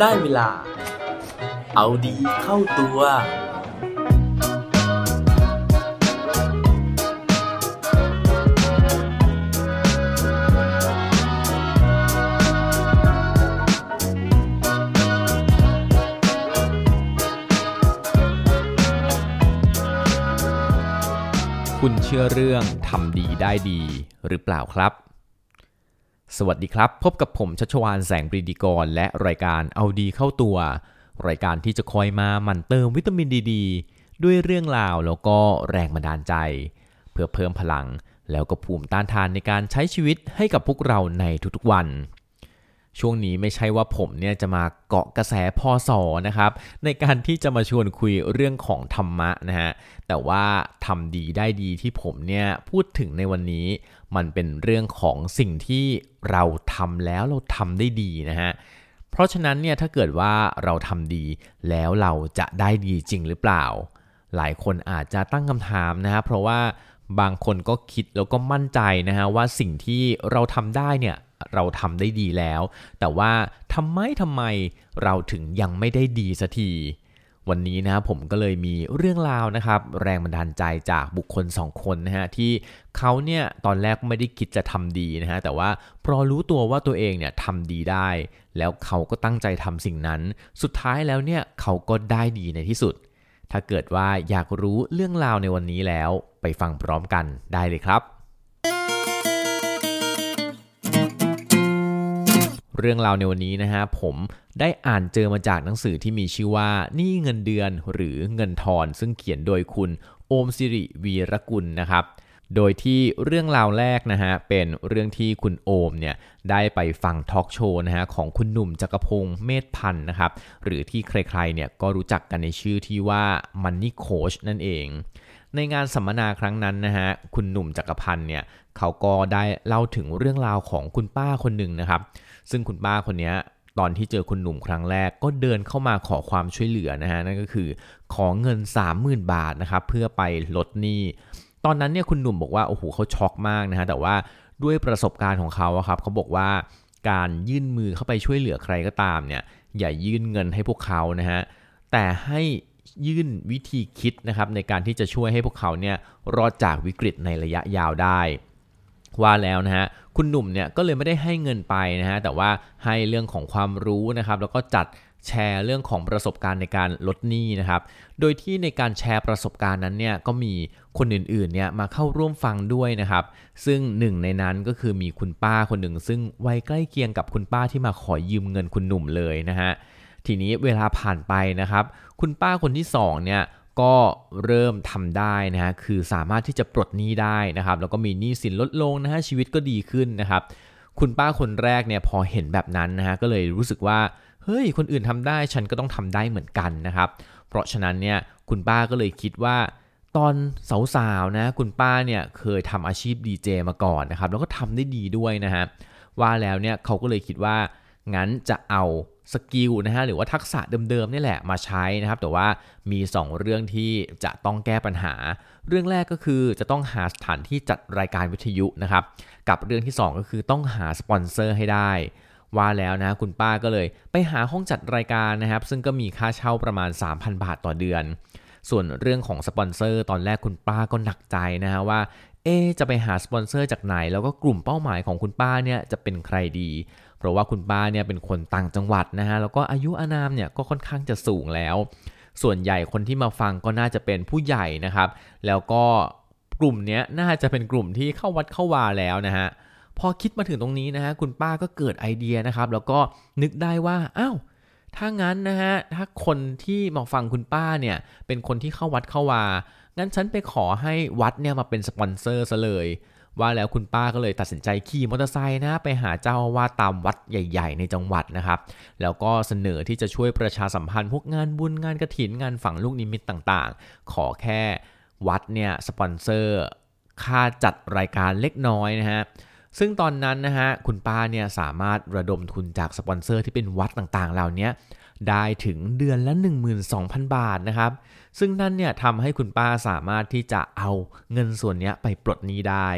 ได้เวลา เอาดีเข้าตัว คุณเชื่อเรื่องทำดีได้ดีหรือเปล่าครับ สวัสดีครับ พบกับผมชัชวานแสงปรีดีกร และรายการเอาดีเข้าตัว รายการที่จะคอยมาหมั่นเติมวิตามินดีดด้วยเรื่องราวแล้วก็แรงบันดาลใจ เพื่อเพิ่มพลัง แล้วก็ภูมิต้านทานในการใช้ชีวิตให้กับพวกเราในทุกๆวัน ช่วงนี้ไม่ใช่ว่าผมเนี่ยจะมาเกาะกระแสพอสอนะครับ ในการที่จะมาชวนคุยเรื่องของธรรมะนะฮะแต่ว่าทำดีได้ดีที่ผมเนี่ยพูดถึงในวันนี้ มันเป็นเรื่องของสิ่งที่เราทำแล้วเราทำได้ดีนะฮะเพราะฉะนั้นเนี่ยถ้าเกิดว่าเราทำดีแล้วเราจะได้ดีจริงหรือเปล่า หลายคนอาจจะตั้งคำถามนะฮะเพราะว่าบางคนก็คิดแล้วก็มั่นใจนะฮะว่าสิ่งที่เราทำได้เนี่ย เราทำได้ดีแล้ว แต่ว่าทำไมทำไมเราถึงยังไม่ได้ดีสักทีวันนี้นะผมก็เลยมีเรื่องราวนะครับแรงบันดาลใจจากบุคคลสองคนนะฮะที่เขาเนี่ยตอนแรกไม่ได้คิดจะทำดีนะฮะแต่ว่าพอรู้ตัวว่าตัวเองเนี่ยทำดีได้ แล้วเขาก็ตั้งใจทำสิ่งนั้น สุดท้ายแล้วเนี่ยเขาก็ได้ดีในที่สุด ถ้าเกิดว่าอยากรู้เรื่องราวในวันนี้แล้วไปฟังพร้อมกันได้เลยครับ เรื่องราวในวันนี้นะฮะผมได้อ่านเจอมาจากหนังสือที่มีชื่อว่านี่เงินเดือนหรือเงินทอนซึ่งเขียนโดยคุณโอมสิริวีรกุลนะครับโดยที่เรื่องราวแรกนะฮะเป็นเรื่องที่คุณโอมเนี่ยได้ไปฟังทอล์กโชว์นะฮะของคุณหนุ่มจักรพงศ์เมธพันธ์นะครับหรือที่ใครๆเนี่ยก็รู้จักกันในชื่อที่ว่า Money Coach นั่นเอง ในงานสัมมนาครั้งนั้นนะฮะคุณหนุ่มจักรพันธ์เนี่ยเขาก็ได้เล่าถึงเรื่องราวของคุณป้าคนหนึ่งนะครับ ซึ่งคุณป้าคนนี้ตอนที่เจอคุณหนุ่มครั้งแรกก็เดินเข้ามาขอความช่วยเหลือนะฮะนั่นก็คือขอเงิน 30,000 บาทนะครับเพื่อไปลดหนี้ตอนนั้นเนี่ยคุณหนุ่มบอกว่าโอ้โหเขาช็อกมากนะฮะแต่ว่าด้วยประสบการณ์ของเขาครับเขาบอกว่าการยื่นมือเข้าไปช่วยเหลือใครก็ตามเนี่ยอย่ายื่นเงินให้พวกเขานะฮะแต่ให้ ยื่นวิธีคิดนะครับในการที่จะช่วยให้พวกเขาเนี่ยรอดจากวิกฤตในระยะยาวได้ว่าแล้วนะฮะคุณหนุ่มเนี่ยก็เลยไม่ได้ให้เงินไปนะฮะแต่ว่าให้เรื่องของความรู้นะครับ แล้วก็จัดแชร์เรื่องของประสบการณ์ในการลดหนี้นะครับ โดยที่ในการแชร์ประสบการณ์นั้นเนี่ยก็มีคนอื่นๆเนี่ยมาเข้าร่วมฟังด้วยนะครับ ซึ่งหนึ่งในนั้นก็คือมีคุณป้าคนหนึ่ง ซึ่งวัยใกล้เคียงกับคุณป้าที่มาขอยืมเงินคุณหนุ่มเลยนะฮะ ทีนี้เวลาผ่านไปนะครับ คุณป้าคนที่2เนี่ยก็เริ่มทำได้นะฮะคือสามารถที่จะปลดหนี้ได้นะครับ แล้วก็มีหนี้สินลดลงนะฮะชีวิตก็ดีขึ้นนะครับ คุณป้าคนแรกเนี่ยพอเห็นแบบนั้นนะฮะก็เลยรู้สึกว่าเฮ้ยคนอื่นทำได้ฉันก็ต้องทำได้เหมือนกันนะครับ เพราะฉะนั้นเนี่ยคุณป้าก็เลยคิดว่าตอนสาวๆนะคุณป้าเนี่ยเคยทำอาชีพดีเจมาก่อนนะครับแล้วก็ทำได้ดีด้วยนะฮะว่าแล้วเนี่ยเขาก็เลยคิดว่างั้นจะเอา skill นะฮะหรือว่าทักษะเดิมๆนี่แหละมาใช้นะครับ แต่ว่ามี 2 เรื่องที่จะต้องแก้ปัญหา เรื่องแรกก็คือจะต้องหาสถานที่จัดรายการวิทยุนะครับ กับเรื่องที่ 2 ก็คือต้องหาสปอนเซอร์ให้ได้ว่าแล้วนะคุณป้าก็เลยไปหาห้องจัดรายการนะครับ ซึ่งก็มีค่าเช่าประมาณ 3,000 บาทต่อเดือน ส่วนเรื่องของสปอนเซอร์ตอนแรกคุณป้าก็หนักใจนะฮะว่าเอจะไปหาสปอนเซอร์จากไหน แล้วก็กลุ่มเป้าหมายของคุณป้าเนี่ยจะเป็นใครดี เพราะว่าคุณป้าเนี่ยเป็นคนต่างจังหวัดนะฮะแล้วก็อายุอานามเนี่ยก็ค่อนข้างจะสูงแล้ว ส่วนใหญ่คนที่มาฟังก็น่าจะเป็นผู้ใหญ่นะครับ แล้วก็กลุ่มนี้น่าจะเป็นกลุ่มที่เข้าวัดเข้าวาแล้วนะฮะพอคิดมาถึงตรงนี้นะฮะคุณป้าก็เกิดไอเดียนะครับ แล้วก็นึกได้ว่าอ้าวถ้างั้นนะฮะถ้าคนที่มาฟังคุณป้าเนี่ยเป็นคนที่เข้าวัดเข้าวางั้นฉันไปขอให้วัดเนี่ยมาเป็นสปอนเซอร์ซะเลย ว่าแล้วคุณป้าก็เลยตัดสินใจขี่มอเตอร์ไซค์นะไปหาเจ้าอาวาสตามวัดใหญ่ ๆ ในจังหวัดนะครับ แล้วก็เสนอที่จะช่วยประชาสัมพันธ์พวกงานบุญงานกระถินงานฝังลูกนิมิตต่างๆ ขอแค่วัดเนี่ยสปอนเซอร์ค่าจัดรายการเล็กน้อยนะฮะซึ่งตอนนั้นนะฮะคุณป้าเนี่ยสามารถระดมทุนจากสปอนเซอร์ที่เป็นวัดต่างๆ เหล่านี้ได้ถึงเดือนละ 12,000 บาทนะครับ ซึ่งนั่นเนี่ยทำให้คุณป้าสามารถที่จะเอาเงินส่วนนี้ไปปลดหนี้ได้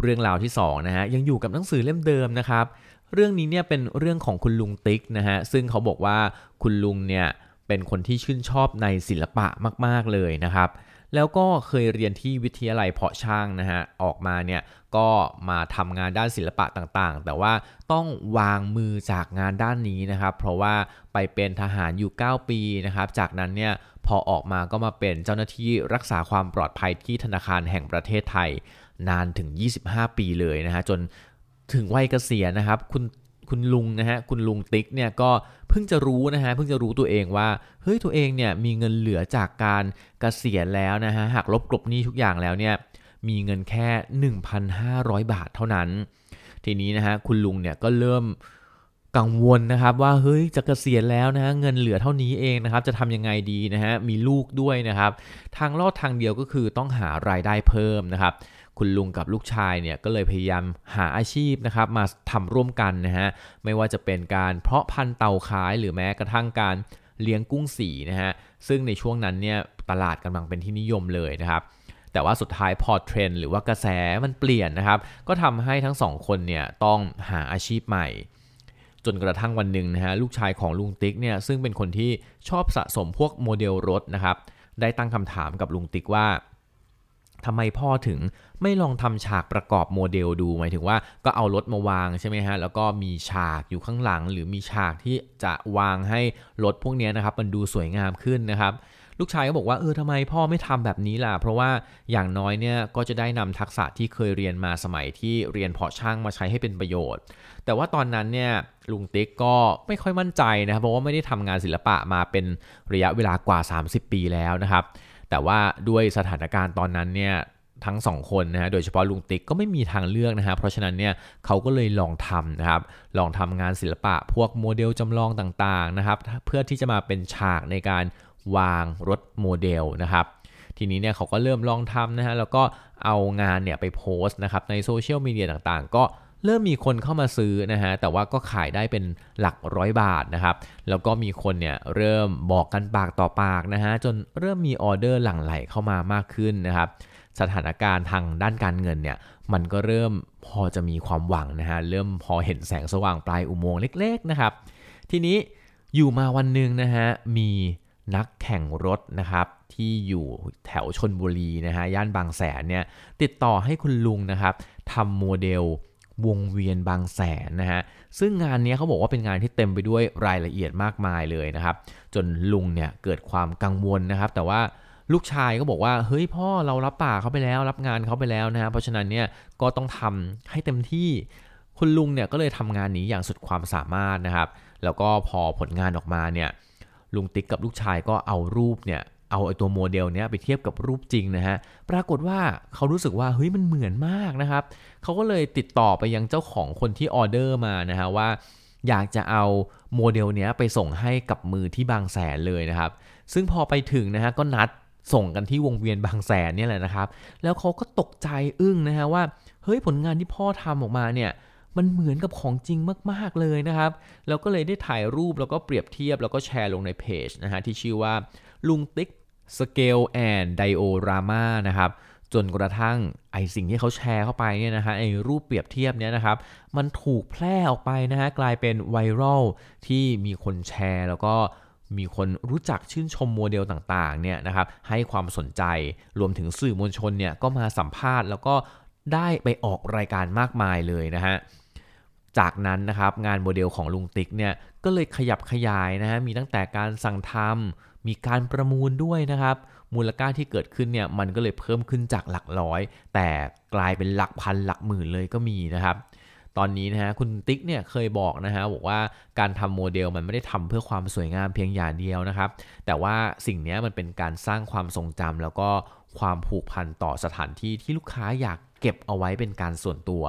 เรื่องราวที่2นะฮะยังอยู่กับหนังสือเล่มเดิมนะครับ เรื่องนี้เนี่ยเป็นเรื่องของคุณลุงติ๊กนะฮะซึ่งเขาบอกว่าคุณลุงเนี่ยเป็นคนที่ชื่นชอบในศิลปะมาก ๆ เลยนะครับ แล้วก็เคยเรียนที่วิทยาลัยเพาะช่างนะฮะออกมาเนี่ยก็มาทำงานด้านศิลปะต่างๆ แต่ว่าต้องวางมือจากงานด้านนี้นะครับ เพราะว่าไปเป็นทหารอยู่ 9 ปีนะครับ จากนั้นเนี่ยพอออกมาก็มาเป็นเจ้าหน้าที่รักษาความปลอดภัยที่ธนาคารแห่งประเทศไทย นานถึง 25 ปีเลยนะฮะจนถึงวัยเกษียณนะครับ คุณคุณลุงนะฮะคุณลุงติ๊กเนี่ยก็เพิ่งจะรู้นะฮะเพิ่งจะรู้ตัวเองว่าเฮ้ยตัวเองเนี่ยมีเงินเหลือจากการเกษียณแล้วนะฮะหากลบกลบหนี้ทุกอย่างแล้วเนี่ยมีเงินแค่ 1,500 บาทเท่านั้น ทีนี้นะฮะคุณลุงเนี่ยก็เริ่ม กังวลนะครับว่าเฮ้ยจะเกษียณแล้วนะฮะเงินเหลือเท่านี้เองนะครับจะทำยังไงดีนะฮะมีลูกด้วยนะครับทางลอดทางเดียวก็คือต้องหารายได้เพิ่มนะครับคุณลุงกับลูกชายเนี่ยก็เลยพยายามหาอาชีพนะครับมาทำร่วมกันนะฮะไม่ว่าจะเป็นการเพาะพันธุ์เต่าขายหรือแม้กระทั่งการเลี้ยงกุ้งสีนะฮะซึ่งในช่วงนั้นเนี่ยตลาดกำลังเป็นที่นิยมเลยนะครับแต่ว่าสุดท้ายพอเทรนหรือว่ากระแสมันเปลี่ยนนะครับก็ทำให้ทั้งสองคนเนี่ยต้องหาอาชีพใหม่ จนกระทั่งวันหนึ่งนะฮะลูกชายของลุงติ๊กเนี่ยซึ่งเป็นคนที่ชอบสะสมพวกโมเดลรถนะครับได้ตั้งคำถามกับลุงติ๊กว่าทำไมพ่อถึงไม่ลองทำฉากประกอบโมเดลดูหมายถึงว่าก็เอารถมาวางใช่ไหมฮะแล้วก็มีฉากอยู่ข้างหลัง หรือมีฉากที่จะวางให้รถพวกนี้นะครับมันดูสวยงามขึ้นนะครับ ลูกชายก็บอกว่าเออทำไมพ่อไม่ทำแบบนี้ล่ะ เพราะว่าอย่างน้อยเนี่ยก็จะได้นำทักษะที่เคยเรียนมาสมัยที่เรียนเพาะช่างมาใช้ให้เป็นประโยชน์ แต่ว่าตอนนั้นเนี่ยลุงติ๊กก็ไม่ค่อยมั่นใจนะครับเพราะว่าไม่ได้ทำงานศิลปะมาเป็นระยะเวลากว่า 30 ปีแล้วนะครับ แต่ว่าด้วยสถานการณ์ตอนนั้นเนี่ย ทั้งสองคนนะฮะโดยเฉพาะลุงติ๊กก็ไม่มีทางเลือกนะฮะเพราะฉะนั้นเนี่ยเขาก็เลยลองทำนะครับลองทำงานศิลปะพวกโมเดลจำลองต่างๆนะครับเพื่อที่จะมาเป็นฉากในการวางรถโมเดลนะครับทีนี้เนี่ยเขาก็เริ่มลองทำนะฮะแล้วก็เอางานเนี่ยไปโพสต์นะครับในโซเชียลมีเดียต่างๆ ก็เริ่มมีคนเข้ามาซื้อนะฮะแต่ว่าก็ขายได้เป็นหลักร้อยบาทนะครับแล้วก็มีคนเนี่ยเริ่มบอกกันปากต่อปากนะฮะจนเริ่มมีออเดอร์หลั่งไหลเข้ามามากขึ้นนะครับ สถานการณ์ทางด้านการเงินเนี่ยมันก็เริ่มพอจะมีความหวังนะฮะเริ่มพอเห็นแสงสว่างปลายอุโมงค์เล็กๆนะครับทีนี้อยู่มาวันหนึ่งนะฮะมีนักแข่งรถนะครับที่อยู่แถวชนบุรีนะฮะย่านบางแสนเนี่ยติดต่อให้คุณลุงนะครับทำโมเดลวงเวียนบางแสนนะฮะซึ่งงานนี้เขาบอกว่าเป็นงานที่เต็มไปด้วยรายละเอียดมากมายเลยนะครับ จนลุงเนี่ยเกิดความกังวลนะครับ แต่ว่า ลูกชายก็บอกว่าเฮ้ยพ่อเรารับปากเขาไปแล้ว รับงานเขาไปแล้วนะเพราะฉะนั้นเนี่ยก็ต้องทำให้เต็มที่คุณลุงเนี่ยก็เลยทำงานนี้อย่างสุดความสามารถนะครับ แล้วก็พอผลงานออกมาเนี่ยลุงติ๊กกับลูกชายก็เอารูปเนี่ยเอาไอตัวโมเดลเนี้ยไปเทียบกับรูปจริงนะฮะ ปรากฏว่าเขารู้สึกว่าเฮ้ยมันเหมือนมากนะครับ เขาก็เลยติดต่อไปยังเจ้าของคนที่ออเดอร์มานะฮะว่า อยากจะเอาโมเดลเนี้ยไปส่งให้กับมือที่บางแสนเลยนะครับ ซึ่งพอไปถึงนะฮะก็นัด ส่งกันที่วงเวียนบางแสนเนี่ยแหละนะครับ แล้วเขาก็ตกใจอึ้งนะฮะว่า เฮ้ยผลงานที่พ่อทำออกมาเนี่ยมันเหมือนกับของจริงมาก ๆ เลยนะครับ แล้วก็เลยได้ถ่ายรูปแล้วก็เปรียบเทียบแล้วก็แชร์ลงในเพจนะฮะที่ชื่อว่าลุงติ๊ก Scale and Diorama นะครับจนกระทั่งไอสิ่งที่เขาแชร์เข้าไปเนี่ยนะฮะไอรูปเปรียบเทียบเนี่ยนะครับ มันถูกแพร่ออกไปนะฮะกลายเป็นไวรัลที่มีคนแชร์ แล้วก็ มีคนรู้จักชื่นชมโมเดลต่างๆเนี่ยนะครับให้ความสนใจรวมถึงสื่อมวลชนเนี่ยก็มาสัมภาษณ์ แล้วก็ได้ไปออกรายการมากมายเลยนะฮะจากนั้นนะครับงานโมเดลของลุงติ๊กเนี่ยก็เลยขยับขยายนะฮะมีตั้งแต่การสั่งทำมีการประมูลด้วยนะครับ มูลค่าที่เกิดขึ้นเนี่ยมันก็เลยเพิ่มขึ้นจากหลักร้อย แต่กลายเป็นหลักพันหลักหมื่นเลยก็มีนะครับ ตอนนี้นะฮะคุณติ๊กเนี่ยเคยบอกนะฮะบอกว่าการทำโมเดลมันไม่ได้ทำเพื่อความสวยงามเพียงอย่างเดียวนะครับ แต่ว่าสิ่งนี้มันเป็นการสร้างความทรงจำแล้วก็ความผูกพันต่อสถานที่ที่ลูกค้าอยากเก็บเอาไว้เป็นการส่วนตัว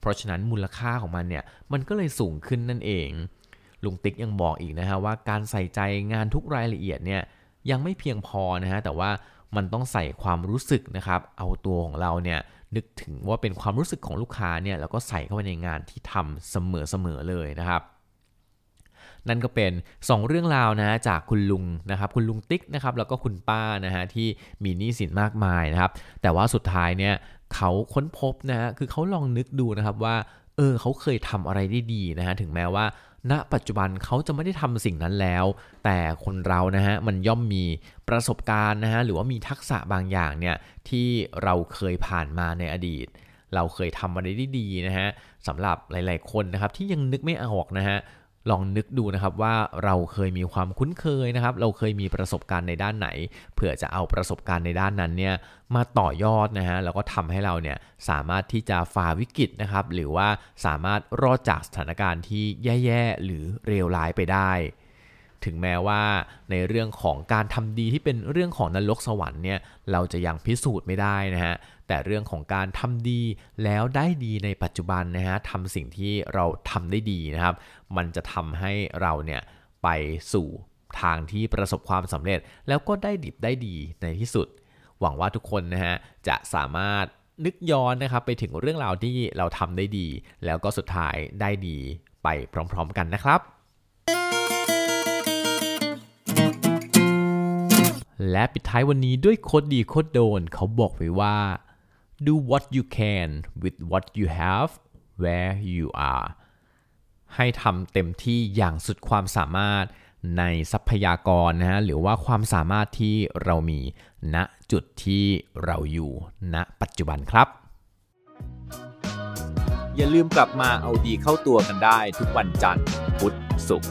เพราะฉะนั้นมูลค่าของมันเนี่ยมันก็เลยสูงขึ้นนั่นเอง ลุงติ๊กยังบอกอีกนะฮะว่าการใส่ใจงานทุกรายละเอียดเนี่ยยังไม่เพียงพอนะฮะแต่ว่า มันต้องใส่ความรู้สึกนะครับ เอาตัวของเราเนี่ยนึกถึงว่าเป็นความรู้สึกของลูกค้าเนี่ยแล้วก็ใส่เข้าไปในงานที่ทำเสมอๆเลยนะครับนั่นก็เป็น 2 เรื่องราวนะจากคุณลุงนะครับคุณลุงติ๊กนะครับแล้วก็คุณป้านะฮะที่มีหนี้สินมากมายนะครับ แต่ว่าสุดท้ายเนี่ยเขาค้นพบนะฮะคือเขาลองนึกดูนะครับว่าเออเขาเคยทำอะไรได้ดีนะฮะถึงแม้ว่า ณปัจจุบันเขาจะไม่ได้ทำสิ่งนั้นแล้ว แต่คนเรานะฮะมันย่อมมีประสบการณ์นะฮะหรือว่ามีทักษะบางอย่างเนี่ยที่เราเคยผ่านมาในอดีต เราเคยทำมาได้ดีนะฮะสำหรับหลาย ๆคนนะครับที่ยังนึกไม่ออกนะฮะ ลองนึกดูนะครับว่าเราเคยมีความคุ้นเคยนะครับ เราเคยมีประสบการณ์ในด้านไหน เผื่อจะเอาประสบการณ์ในด้านนั้นเนี่ยมาต่อยอดนะฮะแล้วก็ทำให้เราเนี่ยสามารถที่จะฝ่าวิกฤตนะครับ หรือว่าสามารถรอดจากสถานการณ์ที่แย่ๆหรือเลวร้ายไปได้ ถึงแม้ว่าในเรื่องของการทำดีที่เป็นเรื่องของนรกสวรรค์เนี่ยเราจะยังพิสูจน์ไม่ได้นะฮะแต่เรื่องของการทำดีแล้วได้ดีในปัจจุบันนะฮะทำสิ่งที่เราทำได้ดีนะครับ มันจะทำให้เราเนี่ยไปสู่ทางที่ประสบความสำเร็จ แล้วก็ได้ดิบได้ดีในที่สุด หวังว่าทุกคนนะฮะจะสามารถนึกย้อนนะครับไปถึงเรื่องราวที่เราทำได้ดี แล้วก็สุดท้ายได้ดีไปพร้อมๆกันนะครับ และปิดท้ายวันนี้ด้วยโคดดีโคดโดนเขาบอกไว้ว่า do what you can with what you have where you are ให้ทำเต็มที่อย่างสุดความสามารถในทรัพยากรนะฮะหรือว่าความสามารถที่เรามีณจุดที่เราอยู่ณปัจจุบันครับ อย่าลืมกลับมาเอาดีเข้าตัวกันได้ทุกวันจันทร์พุธศุกร์